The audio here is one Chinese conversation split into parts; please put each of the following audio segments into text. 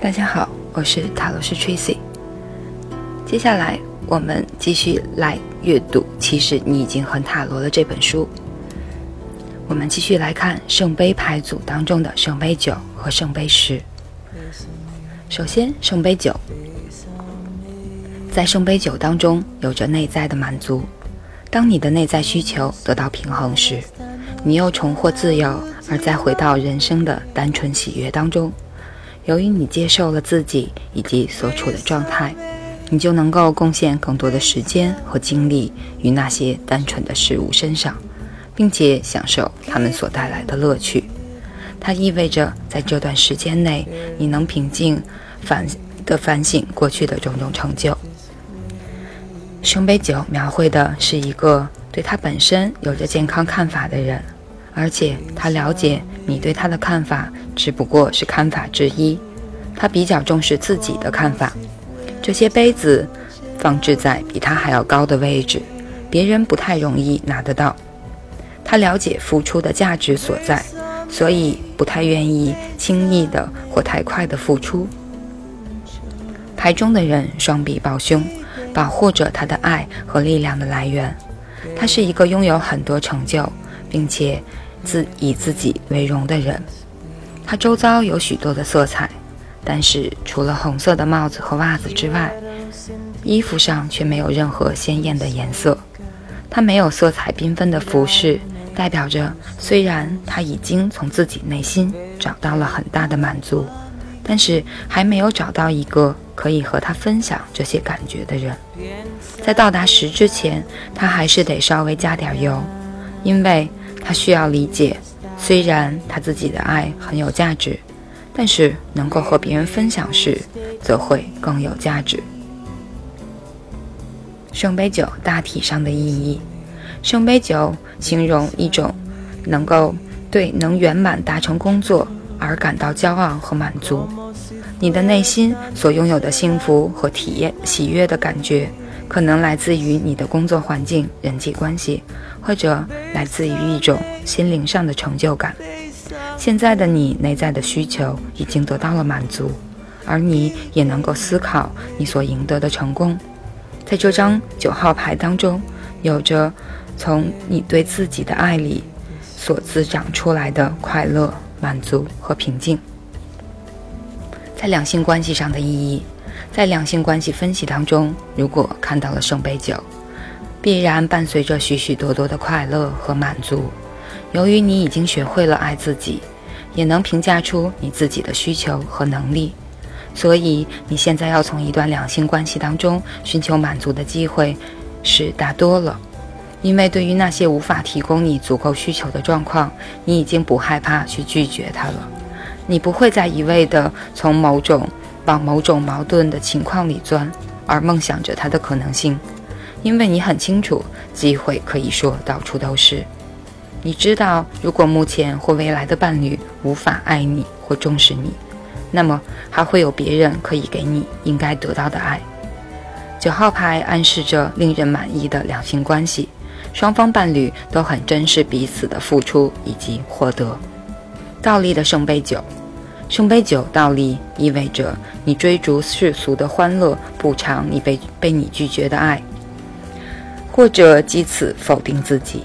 大家好，我是塔罗斯 Tracy。接下来我们继续来阅读《其实你已经很塔罗了》这本书。我们继续来看圣杯牌组当中的圣杯九和圣杯十。首先，圣杯九，在圣杯九当中有着内在的满足。当你的内在需求得到平衡时，你又重获自由，而再回到人生的单纯喜悦当中。由于你接受了自己以及所处的状态，你就能够贡献更多的时间和精力于那些单纯的事物身上，并且享受它们所带来的乐趣。它意味着在这段时间内，你能平静反的反省过去的种种成就。圣杯九描绘的是一个对他本身有着健康看法的人，而且他了解你对他的看法只不过是看法之一。他比较重视自己的看法。这些杯子放置在比他还要高的位置，别人不太容易拿得到。他了解付出的价值所在，所以不太愿意轻易的或太快的付出。牌中的人双臂抱胸。保护着他的爱和力量的来源。他是一个拥有很多成就，并且自以自己为荣的人。他周遭有许多的色彩，但是除了红色的帽子和袜子之外，衣服上却没有任何鲜艳的颜色。他没有色彩缤纷的服饰，代表着虽然他已经从自己内心找到了很大的满足，但是还没有找到一个。可以和他分享这些感觉的人，在到达十之前，他还是得稍微加点油，因为他需要理解，虽然他自己的爱很有价值，但是能够和别人分享时，则会更有价值。圣杯九大体上的意义，圣杯九形容一种能够对能圆满达成工作而感到骄傲和满足。你的内心所拥有的幸福和体验喜悦的感觉，可能来自于你的工作环境、人际关系，或者来自于一种心灵上的成就感。现在的你内在的需求已经得到了满足，而你也能够思考你所赢得的成功。在这张九号牌当中，有着从你对自己的爱里所滋长出来的快乐、满足和平静。在两性关系上的意义，在两性关系分析当中，如果看到了圣杯九，必然伴随着许许多多的快乐和满足。由于你已经学会了爱自己，也能评价出你自己的需求和能力，所以你现在要从一段两性关系当中寻求满足的机会是大多了。因为对于那些无法提供你足够需求的状况，你已经不害怕去拒绝它了。你不会再一味的从某种往某种矛盾的情况里钻，而梦想着它的可能性，因为你很清楚，机会可以说到处都是。你知道，如果目前或未来的伴侣无法爱你或重视你，那么还会有别人可以给你应该得到的爱。九号牌暗示着令人满意的两性关系，双方伴侣都很珍视彼此的付出以及获得。倒立的圣杯九。圣杯九倒立意味着你追逐世俗的欢乐，补偿你被被你拒绝的爱，或者借此否定自己。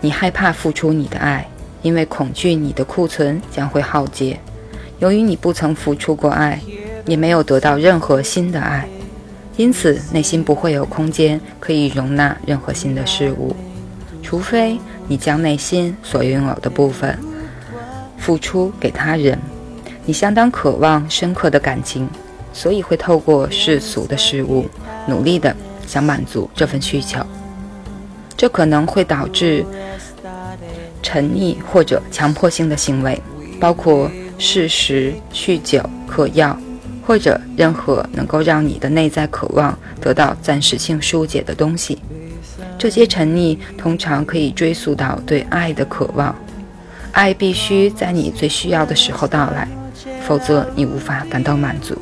你害怕付出你的爱，因为恐惧你的库存将会耗竭。由于你不曾付出过爱，也没有得到任何新的爱，因此内心不会有空间可以容纳任何新的事物，除非你将内心所拥有的部分付出给他人。你相当渴望深刻的感情，所以会透过世俗的事物，努力的想满足这份需求。这可能会导致沉溺或者强迫性的行为，包括嗜食、酗酒、嗑药，或者任何能够让你的内在渴望得到暂时性疏解的东西。这些沉溺通常可以追溯到对爱的渴望，爱必须在你最需要的时候到来。否则，你无法感到满足。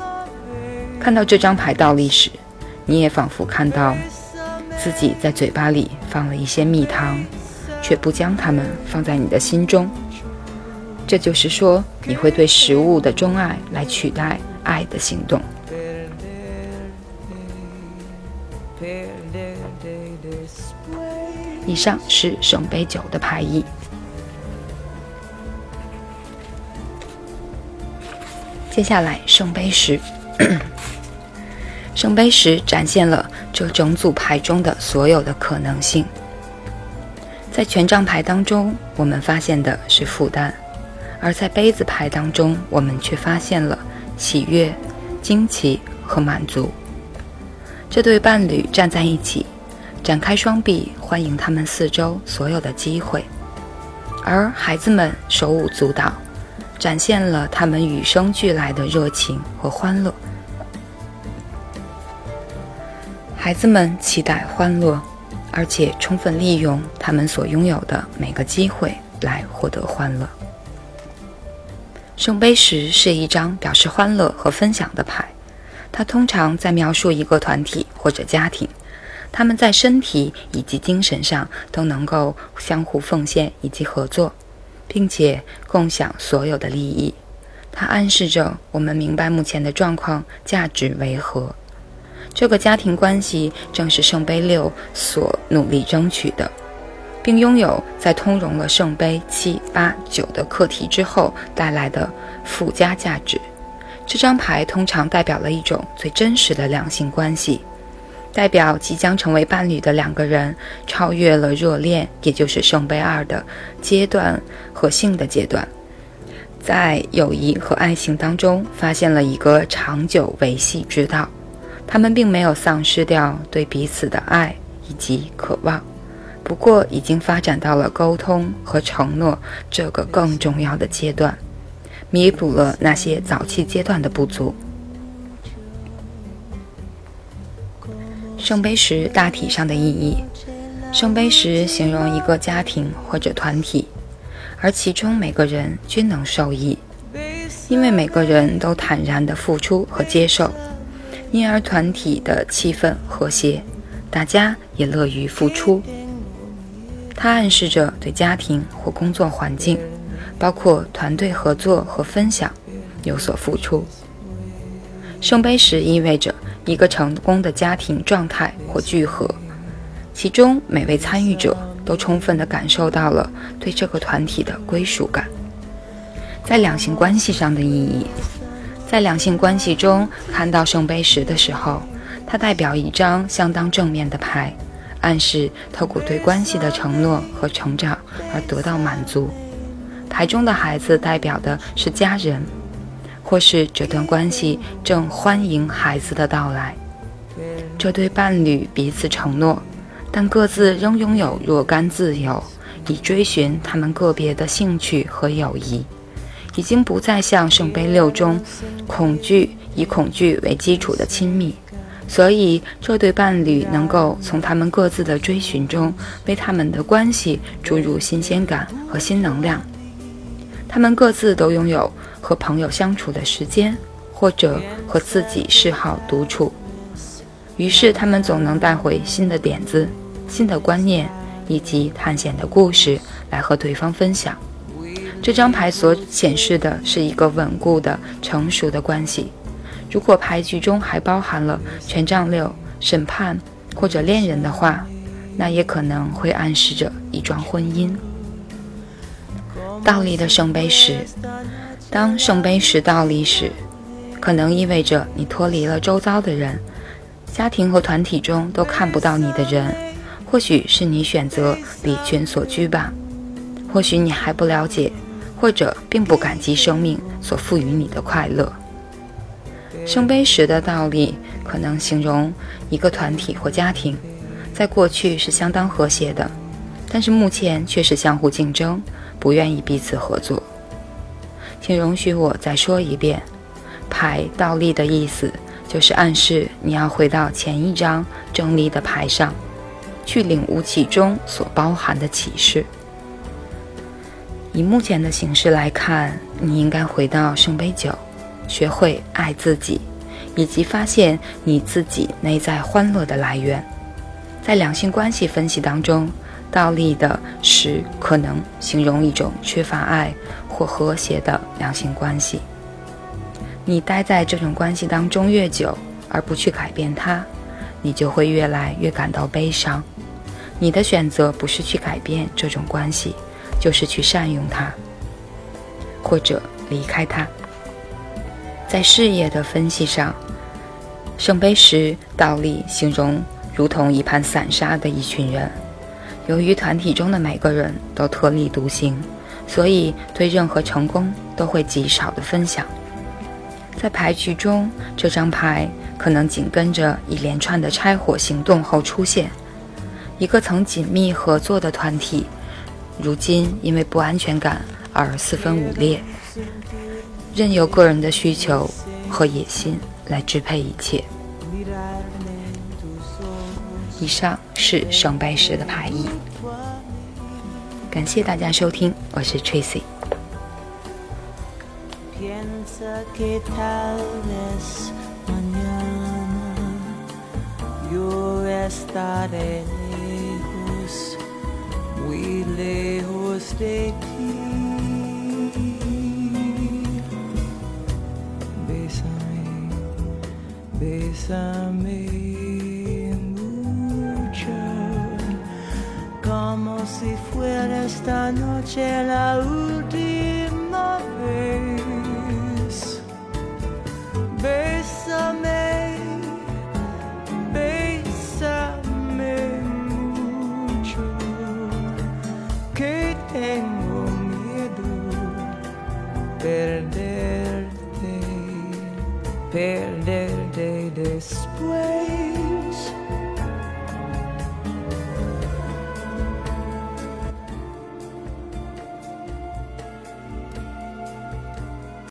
看到这张牌倒立时，你也仿佛看到自己在嘴巴里放了一些蜜糖，却不将它们放在你的心中。这就是说，你会对食物的钟爱来取代爱的行动。以上是圣杯九的牌意。接下来，圣杯十。圣杯十展现了这整组牌中的所有的可能性。在权杖牌当中，我们发现的是负担；而在杯子牌当中，我们却发现了喜悦、惊奇和满足。这对伴侣站在一起，展开双臂，欢迎他们四周所有的机会；而孩子们手舞足蹈。展现了他们与生俱来的热情和欢乐。孩子们期待欢乐，而且充分利用他们所拥有的每个机会来获得欢乐。圣杯十是一张表示欢乐和分享的牌，它通常在描述一个团体或者家庭，他们在身体以及精神上都能够相互奉献以及合作。并且共享所有的利益，它暗示着我们明白目前的状况价值为何。这个家庭关系正是圣杯六所努力争取的，并拥有在通融了圣杯七八九的课题之后带来的附加价值。这张牌通常代表了一种最真实的两性关系。代表即将成为伴侣的两个人超越了热恋，也就是圣杯二的阶段和性的阶段，在友谊和爱情当中发现了一个长久维系之道。他们并没有丧失掉对彼此的爱以及渴望，不过已经发展到了沟通和承诺这个更重要的阶段，弥补了那些早期阶段的不足。圣杯十大体上的意义，圣杯十形容一个家庭或者团体，而其中每个人均能受益，因为每个人都坦然地付出和接受，因而团体的气氛和谐，大家也乐于付出。它暗示着对家庭或工作环境，包括团队合作和分享，有所付出。圣杯十意味着。一个成功的家庭状态或聚合，其中每位参与者都充分地感受到了对这个团体的归属感。在两性关系上的意义，在两性关系中看到圣杯十的时候，它代表一张相当正面的牌，暗示透过对关系的承诺和成长而得到满足。牌中的孩子代表的是家人。或是这段关系正欢迎孩子的到来，这对伴侣彼此承诺，但各自仍拥有若干自由，以追寻他们个别的兴趣和友谊，已经不再像圣杯六中恐惧以恐惧为基础的亲密，所以这对伴侣能够从他们各自的追寻中为他们的关系注入新鲜感和新能量，他们各自都拥有。和朋友相处的时间，或者和自己嗜好独处，于是他们总能带回新的点子、新的观念以及探险的故事来和对方分享。这张牌所显示的是一个稳固的、成熟的关系。如果牌局中还包含了权杖六、审判或者恋人的话，那也可能会暗示着一桩婚姻。倒立的圣杯十。当圣杯十倒立时，可能意味着你脱离了周遭的人，家庭和团体中都看不到你的人，或许是你选择离群所居吧，或许你还不了解，或者并不感激生命所赋予你的快乐。圣杯十的倒立可能形容一个团体或家庭，在过去是相当和谐的，但是目前却是相互竞争，不愿意彼此合作。请容许我再说一遍，牌倒立的意思就是暗示你要回到前一张正立的牌上，去领悟其中所包含的启示。以目前的形式来看，你应该回到圣杯九，学会爱自己，以及发现你自己内在欢乐的来源。在两性关系分析当中。倒立的十可能形容一种缺乏爱或和谐的两性关系。你待在这种关系当中越久，而不去改变它，你就会越来越感到悲伤。你的选择不是去改变这种关系，就是去善用它，或者离开它。在事业的分析上，圣杯十倒立形容如同一盘散沙的一群人。由于团体中的每个人都特立独行，所以对任何成功都会极少的分享。在牌局中，这张牌可能紧跟着一连串的拆伙行动后出现。一个曾紧密合作的团体，如今因为不安全感而四分五裂，任由个人的需求和野心来支配一切。以上是圣杯十的牌意。感谢大家收听，我是 Tracy。Lejos de ti. Bésame, bésame mucho, como si fuera esta noche la última whisper